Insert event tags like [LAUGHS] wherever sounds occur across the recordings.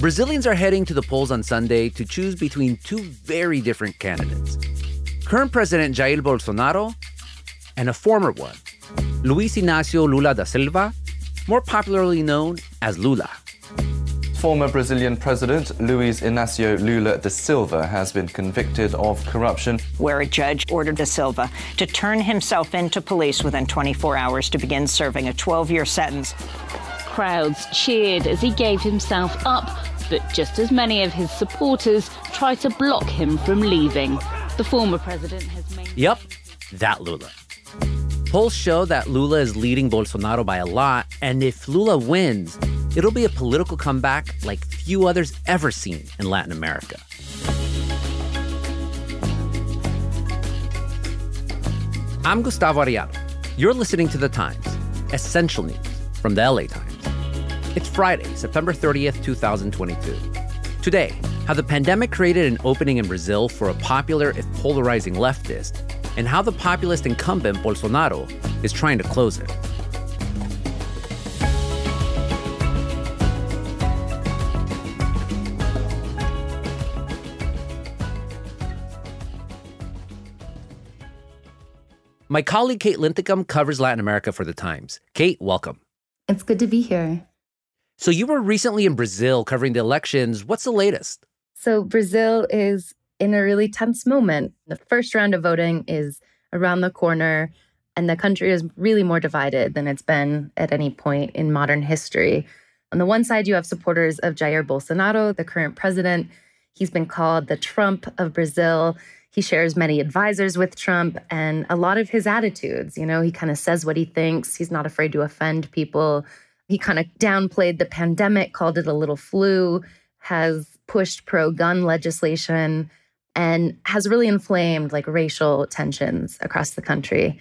Brazilians are heading to the polls on Sunday to choose between two very different candidates current President Jair Bolsonaro and a former one, Luiz Inácio Lula da Silva, more popularly known as Lula. Former Brazilian President Luiz Inácio Lula da Silva has been convicted of corruption. Where a judge ordered da Silva to turn himself into police within 24 hours to begin serving a 12 year sentence. Crowds cheered as he gave himself up, but just as many of his supporters tried to block him from leaving. The former president has made. Yep, that Lula. Polls show that Lula is leading Bolsonaro by a lot, and if Lula wins, it'll be a political comeback like few others ever seen in Latin America. I'm Gustavo Arellano. You're listening to The Times, essential news from the LA Times. It's Friday, September 30th, 2022. Today, how the pandemic created an opening in Brazil for a popular, if polarizing, leftist, and how the populist incumbent Bolsonaro is trying to close it. My colleague Kate Linthicum covers Latin America for The Times. Kate, welcome. It's good to be here. So, you were recently in Brazil covering the elections. What's the latest? So, Brazil is in a really tense moment. The first round of voting is around the corner, and the country is really more divided than it's been at any point in modern history. On the one side, you have supporters of Jair Bolsonaro, the current president. He's been called the Trump of Brazil. He shares many advisors with Trump and a lot of his attitudes. You know, he kind of says what he thinks, he's not afraid to offend people. He kind of downplayed the pandemic, called it a little flu, has pushed pro gun legislation, and has really inflamed like racial tensions across the country.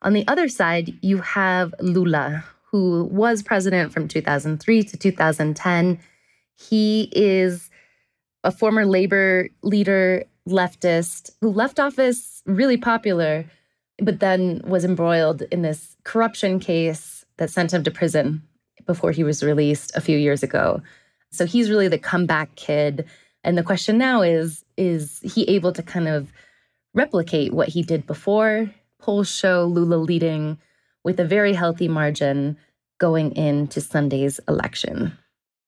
On the other side, you have Lula, who was president from 2003 to 2010. He is a former labor leader leftist who left office really popular, but then was embroiled in this corruption case that sent him to prison before he was released a few years ago. So he's really the comeback kid. And the question now is is he able to kind of replicate what he did before? Polls show Lula leading with a very healthy margin going into Sunday's election.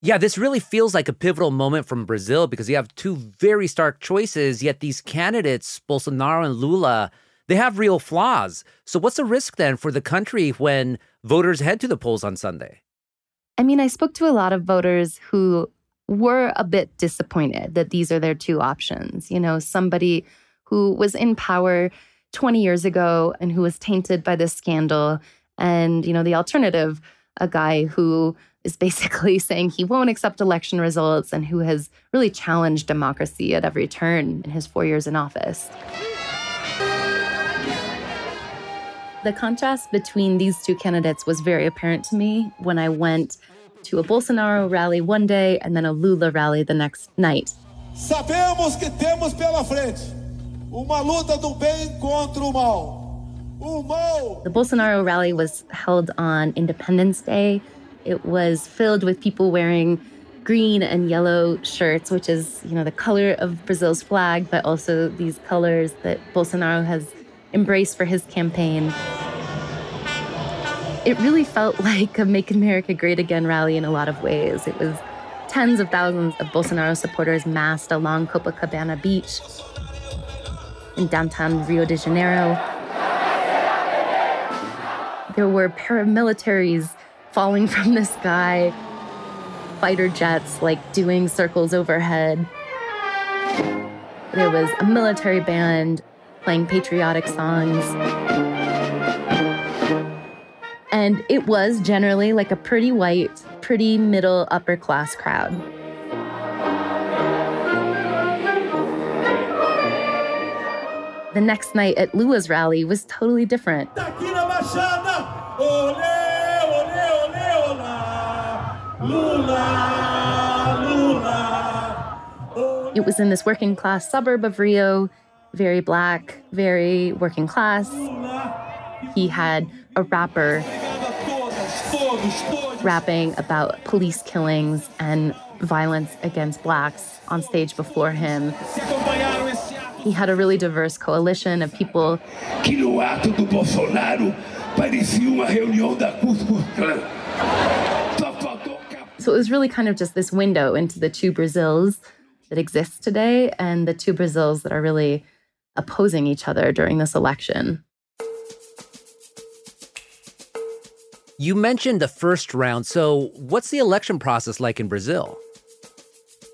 Yeah, this really feels like a pivotal moment from Brazil because you have two very stark choices, yet these candidates, Bolsonaro and Lula, they have real flaws. So what's the risk then for the country when voters head to the polls on Sunday? I mean, I spoke to a lot of voters who were a bit disappointed that these are their two options. You know, somebody who was in power 20 years ago and who was tainted by this scandal, and, you know, the alternative, a guy who is [LAUGHS] basically saying he won't accept election results and who has really challenged democracy at every turn in his four years in office. The contrast between these two candidates was very apparent to me when I went to a Bolsonaro rally one day and then a Lula rally the next night. Sabemos que temos pela frente uma luta do bem contra o mal. The Bolsonaro rally was held on Independence Day. It was filled with people wearing green and yellow shirts, which is, you know, the color of Brazil's flag, but also these colors that Bolsonaro has embraced for his campaign. It really felt [LAUGHS] like a Make America Great Again rally in a lot of ways. It was tens of thousands of Bolsonaro supporters massed along Copacabana Beach in downtown Rio de Janeiro. There were paramilitaries falling from the sky, fighter jets like doing circles overhead. There was a military band playing patriotic songs. And it was generally like a pretty white, pretty middle upper class crowd. The next night at Lula's rally was totally different. It was in this working class suburb of Rio, very black, very working class. He had a rapper rapping about police killings and violence against blacks on stage before him. He had a really diverse coalition of people. Que no ato do Bolsonaro parecia uma reunião da Ku Klux So it was really kind of just this window into the two Brazils that exist today and the two Brazils that are really opposing each other during this election. You mentioned the first round. So, what's the election process like in Brazil?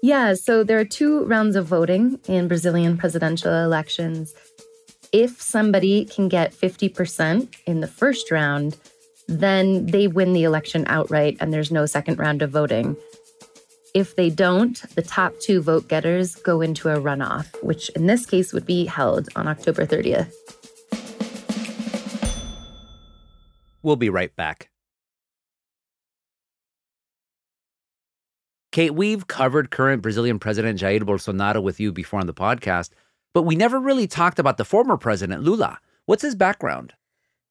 Yeah, so there are two rounds of voting in Brazilian presidential elections. If somebody can get 50% in the first round, then they win the election outright and there's no second round of voting. If they don't, the top two vote getters go into a runoff, which in this case would be held on October 30th. We'll be right back. Kate, we've covered current Brazilian President Jair Bolsonaro with you before on the podcast, but we never really talked about the former president, Lula. What's his background?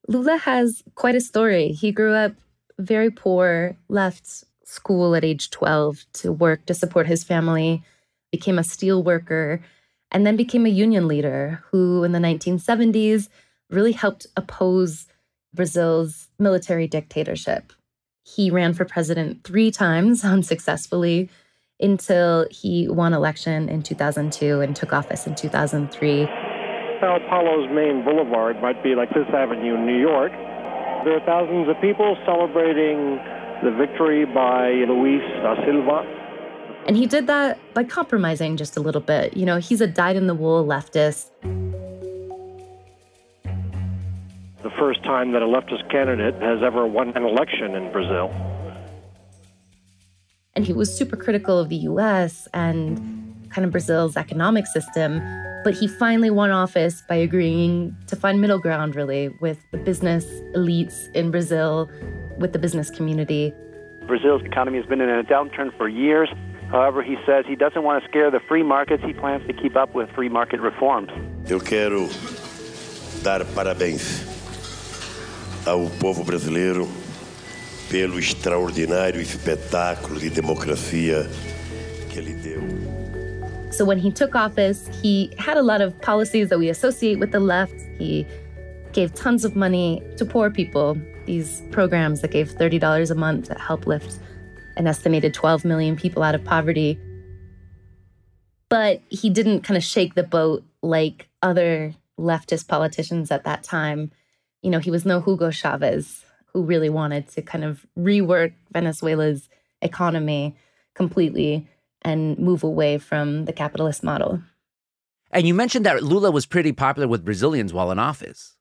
Lula has quite a story. He grew up very poor, left school at age 12 to work to support his family, became a steel worker, and then became a union leader who, in the 1970s, really helped oppose Brazil's military dictatorship. He ran for president three times [LAUGHS] unsuccessfully until he won election in 2002 and took office in 2003. Sao Paulo's main boulevard might be like Fifth Avenue in New York. There are thousands of people celebrating the victory by Luiz da Silva. And he did that by compromising just a little bit. You know, he's a dyed in the wool leftist. First time that a leftist candidate has ever won an election in Brazil. And he was super critical of the US and kind of Brazil's economic system. But he finally won office by agreeing to find middle ground, really, with the business elites in Brazil, with the business community. Brazil's economy has been in a downturn for years. However, he says he doesn't want to scare the free markets. He plans to keep up with free market reforms. Eu quero dar parabéns ao povo brasileiro pelo extraordinário espetáculo de democracia que ele deu. So when he took office, he had a lot of policies that we associate with the left. He gave tons of money to poor people, these programs that gave $30 a month that help lift an estimated 12 million people out of poverty. But he didn't kind of shake the boat like other leftist politicians at that time. You know, he was no Hugo Chavez, who really wanted to kind of rework Venezuela's economy completely and move away from the capitalist model. And you mentioned that Lula was pretty popular with Brazilians while in office.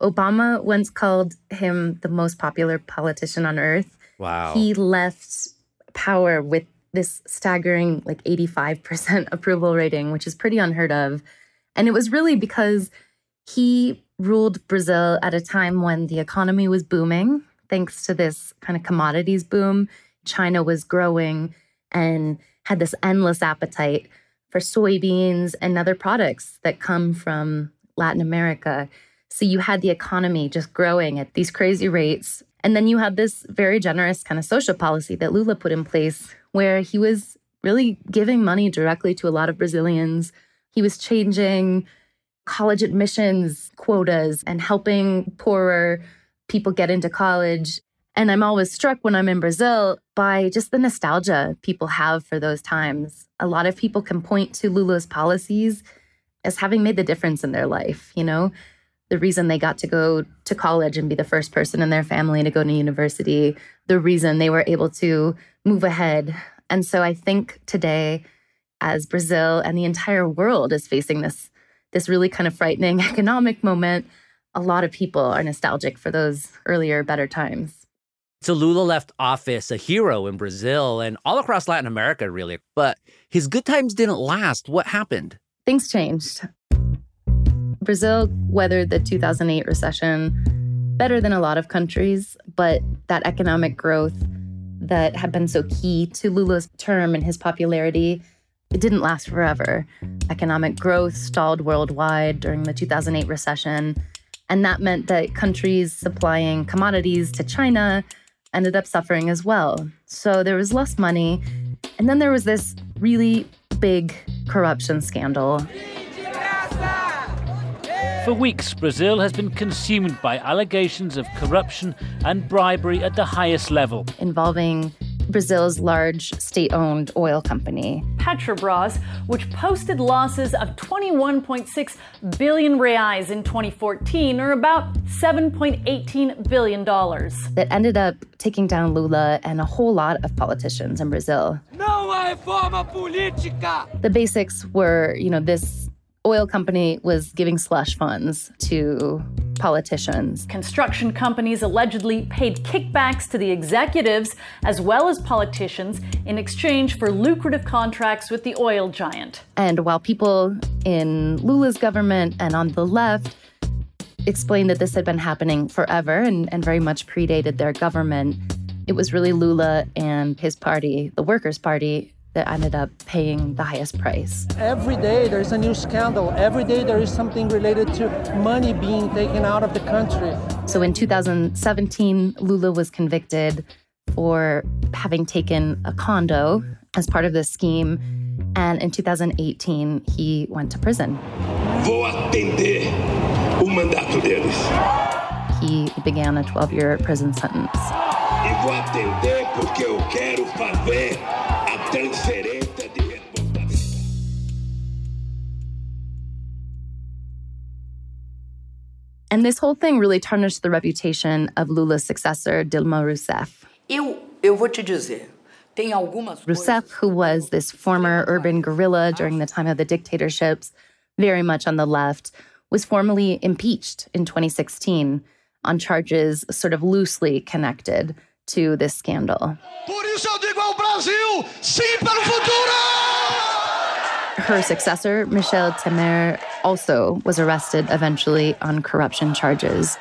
Obama once called him the most popular politician on earth. Wow. He left power with this staggering, like 85% [LAUGHS] approval rating, which is pretty unheard of. And it was really because he ruled Brazil at a time when the economy was booming, thanks to this kind of commodities boom. China was growing and had this endless appetite for soybeans and other products that come from Latin America. So you had the economy just growing at these crazy rates. And then you had this very generous kind of social policy that Lula put in place, where he was really giving money directly to a lot of Brazilians. He was changing college admissions quotas and helping poorer people get into college. And I'm always struck when I'm in Brazil by just the nostalgia people have for those times. A lot of people can point to Lula's policies as having made the difference in their life, you know? The reason they got to go to college and be the first person in their family to go to university, the reason they were able to move ahead. And so I think today, as Brazil and the entire world is facing this, this really kind of frightening [LAUGHS] economic moment, a lot of people are nostalgic for those earlier, better times. So Lula left office a hero in Brazil and all across Latin America, really. But his good times didn't last. What happened? Things changed. Brazil weathered the 2008 recession better than a lot of countries, but that economic growth that had been so key to Lula's term and his popularity, it didn't last forever. Economic growth stalled worldwide during the 2008 recession, and that meant that countries supplying commodities to China ended up suffering as well. So there was less money And then there was this really big corruption scandal. For weeks, Brazil has been consumed by allegations of corruption and bribery at the highest level. Involving Brazil's large state owned oil company. Petrobras, which posted losses of 21.6 billion reais in 2014, or about $7.18 billion. That ended up taking down Lula and a whole lot of politicians in Brazil. Não há reforma política! The basics were, you know, this oil company was giving slush funds to politicians. Construction companies allegedly paid kickbacks to the executives as well as politicians in exchange for lucrative contracts with the oil giant. And while people in Lula's government and on the left explained that this had been happening forever and, and very much predated their government, it was really Lula and his party, the Workers' Party, that ended up paying the highest price. Every day there's a new scandal. Every day there is something related to money being taken out of the country. So in 2017, Lula was convicted for having taken a condo as part of this scheme. And in 2018, he went to prison. Vou atender o mandato deles. He began a 12 year prison sentence. E vou atender porque eu quero fazer And this whole thing really tarnished the reputation of Lula's successor, Dilma Rousseff. Eu, eu vou te dizer. Rousseff, who was this former urban guerrilla during the time of the dictatorships, very much on the left, was formally impeached in 2016 on charges sort of loosely connected to this scandal. Por isso eu digo ao Brasil, sim pelo futuro! Her successor, Michel Temer, also was arrested eventually on corruption charges.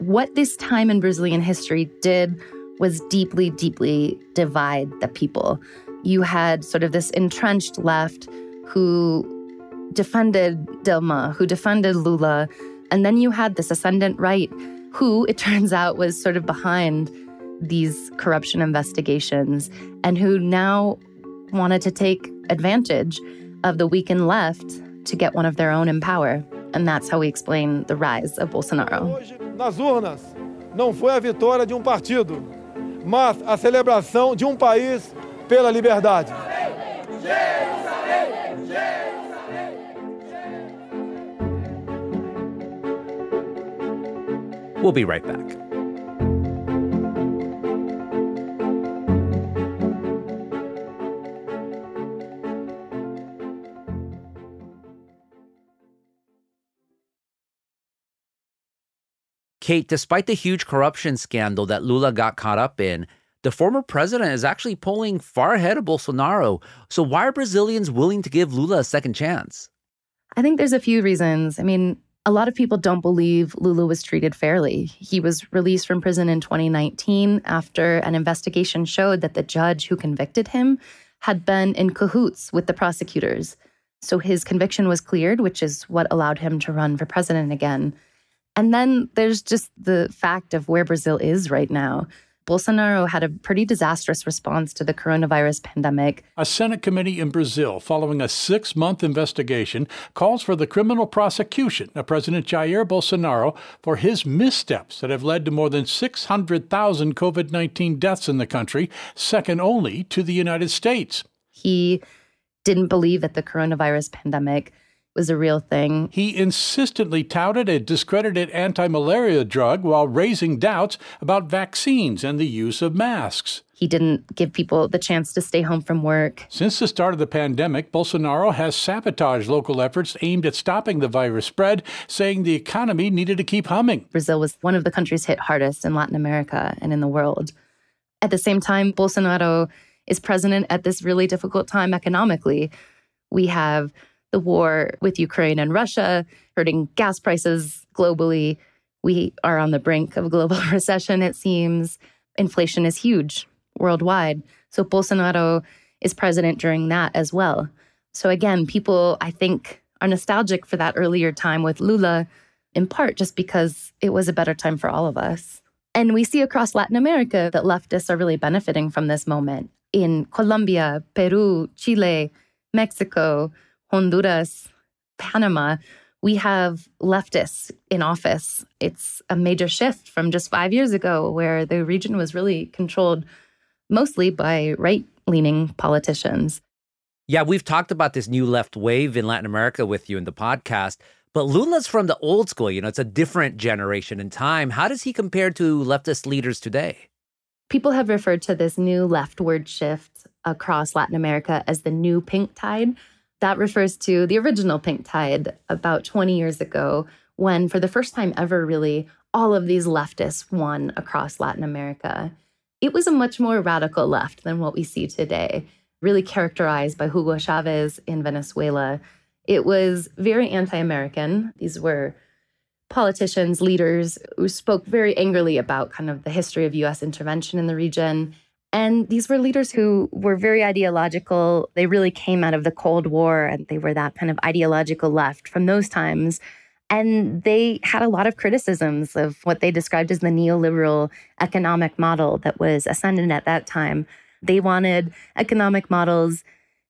What this time in Brazilian history did was deeply, deeply divide the people. You had sort of this entrenched left who defended Dilma, who defended Lula. And then you had this ascendant right, who it [LAUGHS] turns out was sort of behind these corruption investigations and who now wanted to take advantage of the weakened left to get one of their own in power. And that's how we explain the rise of Bolsonaro. Nas urnas, não foi a vitória de um partido, mas a celebração de um país pela liberdade. We'll be right back. Kate, despite the huge corruption scandal that Lula got caught up in, the former president is actually polling far ahead of Bolsonaro. So, why are Brazilians willing to give Lula a second chance? I think there's a few reasons. I mean, a lot of people don't believe Lula was treated fairly. He was released from prison in 2019 after an investigation showed that the judge who convicted him had been in cahoots with the prosecutors. So his conviction was cleared, which is what allowed him to run for president again. And then there's just the fact of where Brazil is right now. Bolsonaro had a pretty disastrous response to the coronavirus pandemic. A Senate committee in Brazil, following a six month investigation, calls for the criminal prosecution of President Jair Bolsonaro for his missteps that have led to more than 600,000 COVID 19 deaths in the country, second only to the United States. He didn't believe that the coronavirus pandemic was a real thing. He insistently touted a discredited anti malaria drug while raising doubts about vaccines and the use of masks. He didn't give people the chance to stay home from work. Since the start of the pandemic, Bolsonaro has sabotaged local efforts aimed at stopping the virus spread, saying the economy needed to keep humming. Brazil was one of the countries hit hardest in Latin America and in the world. At the same time, Bolsonaro is president at this really difficult time economically. We have the war with Ukraine and Russia, hurting gas prices globally. We are on the brink of a global [LAUGHS] recession, it seems. Inflation is huge worldwide. So Bolsonaro is president during that as well. So again, people, I think, are nostalgic for that earlier time with Lula, in part just because it was a better time for all of us. And we see across Latin America that leftists are really benefiting from this moment. In Colombia, Peru, Chile, Mexico, Honduras, Panama, we have leftists in office. It's a major shift from just five years ago, where the region was really controlled mostly by right leaning politicians. Yeah, we've talked about this new left wave in Latin America with you in the podcast, but Lula's from the old school. You know, it's a different generation in time. How does he compare to leftist leaders today? People have referred to this new leftward shift across Latin America as the new pink tide. That refers to the original pink tide about 20 years ago, when for the first time ever, really, all of these leftists won across Latin America. It was a much more radical left than what we see today, really characterized by Hugo Chavez in Venezuela. It was very anti American. These were politicians, leaders who spoke very angrily about kind of the history of US intervention in the region and these were leaders who were very ideological. They really came out of the Cold War and they were that kind of ideological left from those times. And they had a lot of criticisms of what they described as the neoliberal economic model that was ascendant at that time. They wanted economic models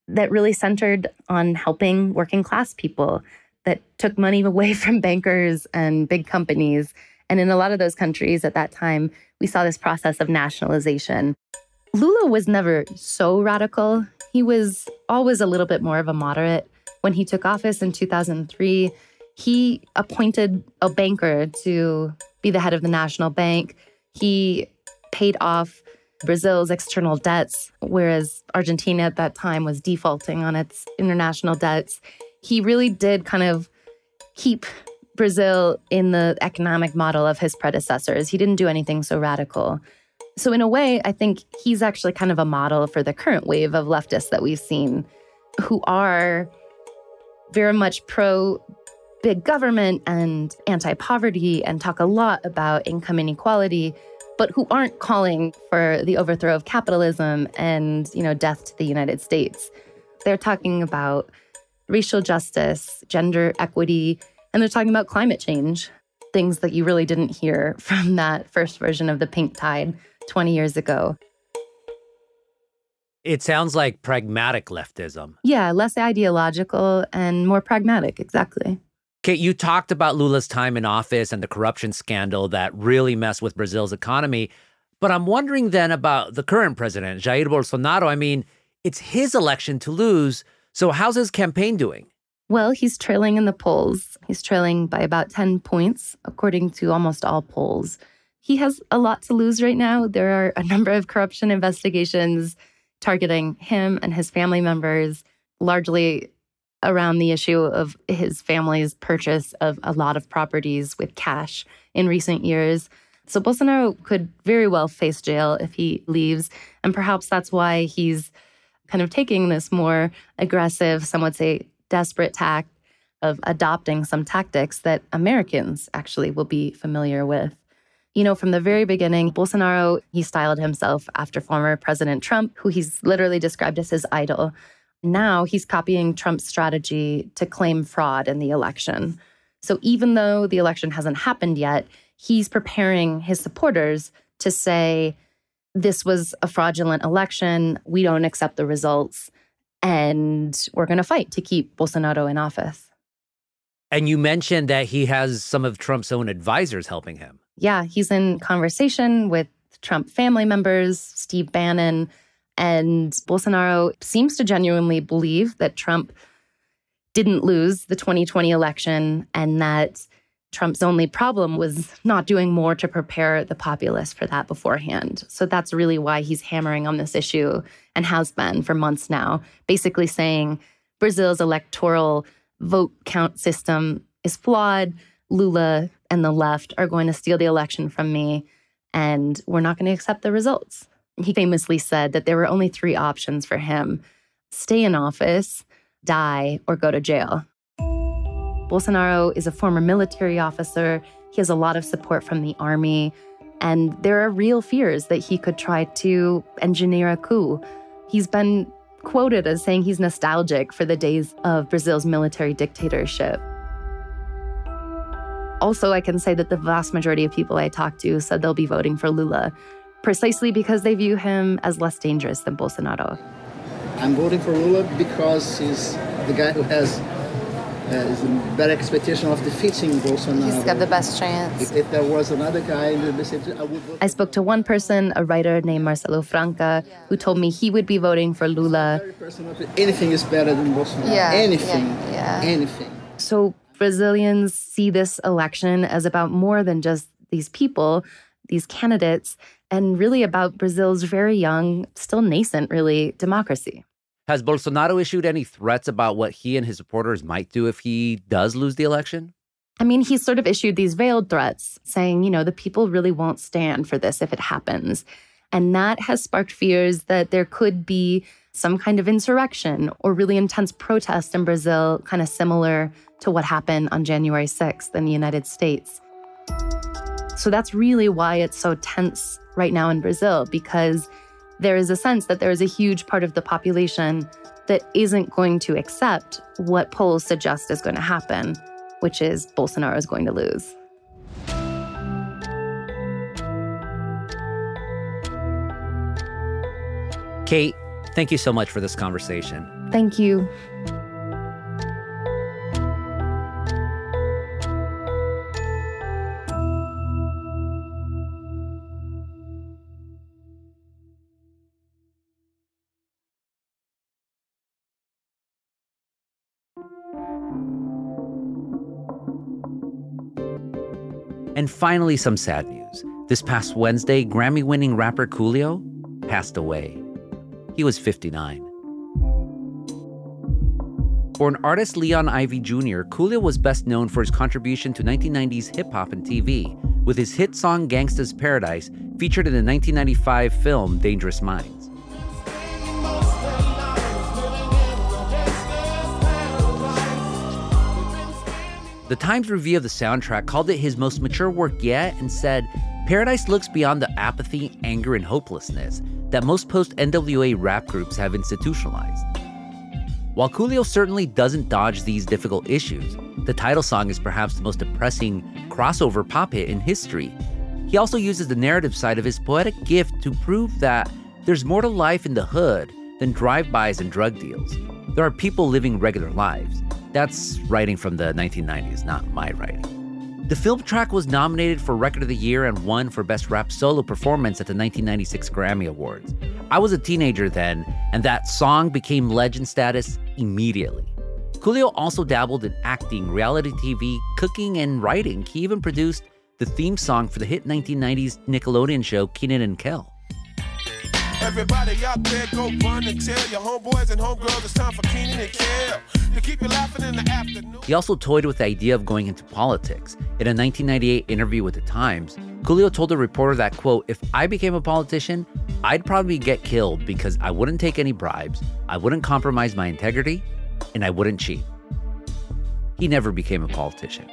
that really centered on helping working class people, that took money away from [LAUGHS] bankers and big companies. And in a lot of those countries at that time, we saw this process of nationalization. Lula was never so radical. He was always a little bit more of a moderate. When he took office in 2003, he appointed a banker to be the head of the national bank. He paid off Brazil's external debts, whereas Argentina at that time was defaulting on its international debts. He really did kind of keep Brazil in the economic model of his predecessors. He didn't do anything so radical. So, in a way, I think he's actually kind of a model for the current wave of leftists that we've seen who are very much pro big government and anti poverty and talk a lot about income inequality, but who aren't calling for the overthrow of capitalism and, you know, death to the United States. They're talking about racial justice, gender equity, and they're talking about climate change, things that you really didn't hear [LAUGHS] from that first version of the pink tide 20 years ago. It sounds like pragmatic leftism. Yeah, less ideological and more pragmatic, exactly. Kate, you talked about Lula's time in office and the corruption scandal that really messed with Brazil's economy. But I'm wondering then about the current president, Jair Bolsonaro. I mean, it's his election to lose. So, how's his campaign doing? Well, he's trailing in the polls. He's trailing by about 10 points, according to almost all polls he has a lot to lose right now. There are a number of corruption investigations targeting him and his family members, largely around the issue of his family's purchase of a lot of properties with cash in recent years. So Bolsonaro could very well face jail if he leaves. And perhaps that's why he's kind of taking this more aggressive, some would say desperate tack of adopting some tactics that Americans actually will be familiar with. You know, from the very beginning, Bolsonaro, he styled himself after former President Trump, who he's literally described as his idol. Now he's copying Trump's strategy to claim fraud in the election. So even though the election hasn't happened yet, he's preparing his supporters to say, this was a fraudulent election. We don't accept the results. And we're going to fight to keep Bolsonaro in office. And you mentioned that he has some of Trump's own advisors helping him yeah, he's in conversation with Trump family members, Steve Bannon, and Bolsonaro seems to genuinely believe that Trump didn't lose the 2020 election and that Trump's only problem was not doing more to prepare the populace for that beforehand. So that's really why he's hammering on this issue and has been for months now, basically saying Brazil's electoral vote count system is flawed. Lula and the left are going to steal the election from me and we're not going to accept the results. He famously said that there were only three options for him stay in office, die, or go to jail. Bolsonaro is a former military officer. He has a lot of support from the army. And there are real fears that he could try to engineer a coup. He's been quoted as saying he's nostalgic for the days of Brazil's military dictatorship. Also, I can say that the vast majority of people I talked to said they'll be voting for Lula, precisely because they view him as less dangerous than Bolsonaro. I'm voting for Lula because he's the guy who has uh, better expectation of defeating Bolsonaro. He's got the best chance. If, if there was another guy in the same, I would vote. I spoke to one person, a writer named Marcelo Franca, who told me he would be voting for Lula. Anything is better than Bolsonaro. Yeah, anything. yeah, yeah. Anything. So Brazilians see this election as about more than just these people, these candidates, and really about Brazil's very young, still nascent, really, democracy. Has Bolsonaro issued any threats about what he and his supporters might do if he does lose the election? I mean, he's sort of issued these veiled threats saying, you know, the people really won't stand for this if it happens. And that has sparked fears that there could be some kind of insurrection or really intense protest in Brazil, kind of similar to what happened on January 6th in the United States. So that's really why it's so tense right now in Brazil, because there is a sense that there is a huge part of the population that isn't going to accept what polls suggest is going to happen, which is Bolsonaro is going to lose. Kate, thank you so much for this conversation. Thank you. And finally, some sad news. This past Wednesday, Grammy winning rapper Coolio passed away. He was 59. Born Artis Leon Ivey Jr., Coolio was best known for his contribution to 1990s hip hop and TV, with his hit song Gangsta's Paradise featured in the 1995 film Dangerous Minds. The Times review of the soundtrack called it his most mature work yet and said, Paradise looks beyond the apathy, anger, and hopelessness that most post NWA rap groups have institutionalized. While Coolio certainly doesn't dodge these difficult issues, the title song is perhaps the most depressing crossover pop hit in history. He also uses the narrative side of his poetic gift to prove that there's more to life in the hood than drive-bys and drug deals. There are people living regular lives. That's writing from the 1990s, not my writing. The film track was nominated for Record of the Year and won for Best Rap Solo Performance at the 1996 Grammy Awards. I was a teenager then, and that song became legend status immediately. Coolio also dabbled in acting, reality TV, cooking, and writing. He even produced the theme song for the hit 1990s Nickelodeon show Kenan and Kel. Everybody out there, go run and tell your homeboys and homegirls it's time for Kenan and Kel to keep you laughing in the afternoon. He also toyed with the idea of going into politics. In a 1998 interview with The Times, Coolio told a reporter that, quote, if I became a politician, I'd probably get killed because I wouldn't take any bribes, I wouldn't compromise my integrity, and I wouldn't cheat. He never became a politician.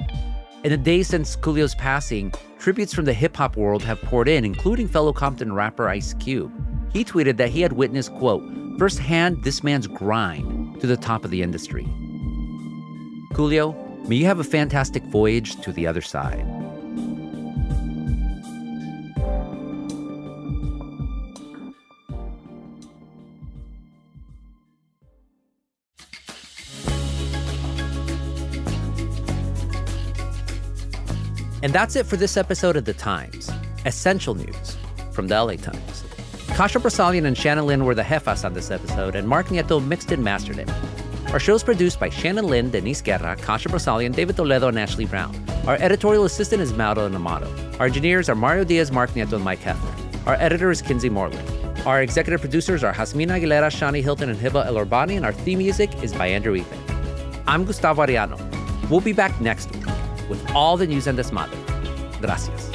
In the days since Coolio's passing, tributes from the hip hop world have poured in, including fellow Compton rapper Ice Cube. He tweeted that he had witnessed, quote, firsthand this man's grind to the top of the industry. Coolio, may you have a fantastic voyage to the other side. And that's it for this episode of The Times. Essential news from the LA Times. Kasia Broussalian and Shannon Lin were the jefas on this episode, and Mark Nieto mixed and mastered it. Our show is produced by Shannon Lin, Denise Guerra, Kasia Broussalian, David Toledo, and Ashley Brown. Our editorial assistant is Mauro Namato. Our engineers are Mario Diaz, Mark Nieto, and Mike Hefner. Our editor is Kinsey Moreland. Our executive producers are Jasmine Aguilera, Shani Hilton, and Hiba El Orbani, and our theme music is by Andrew Eapen. I'm Gustavo Arellano. We'll be back next week with all the news and desmadre. Gracias.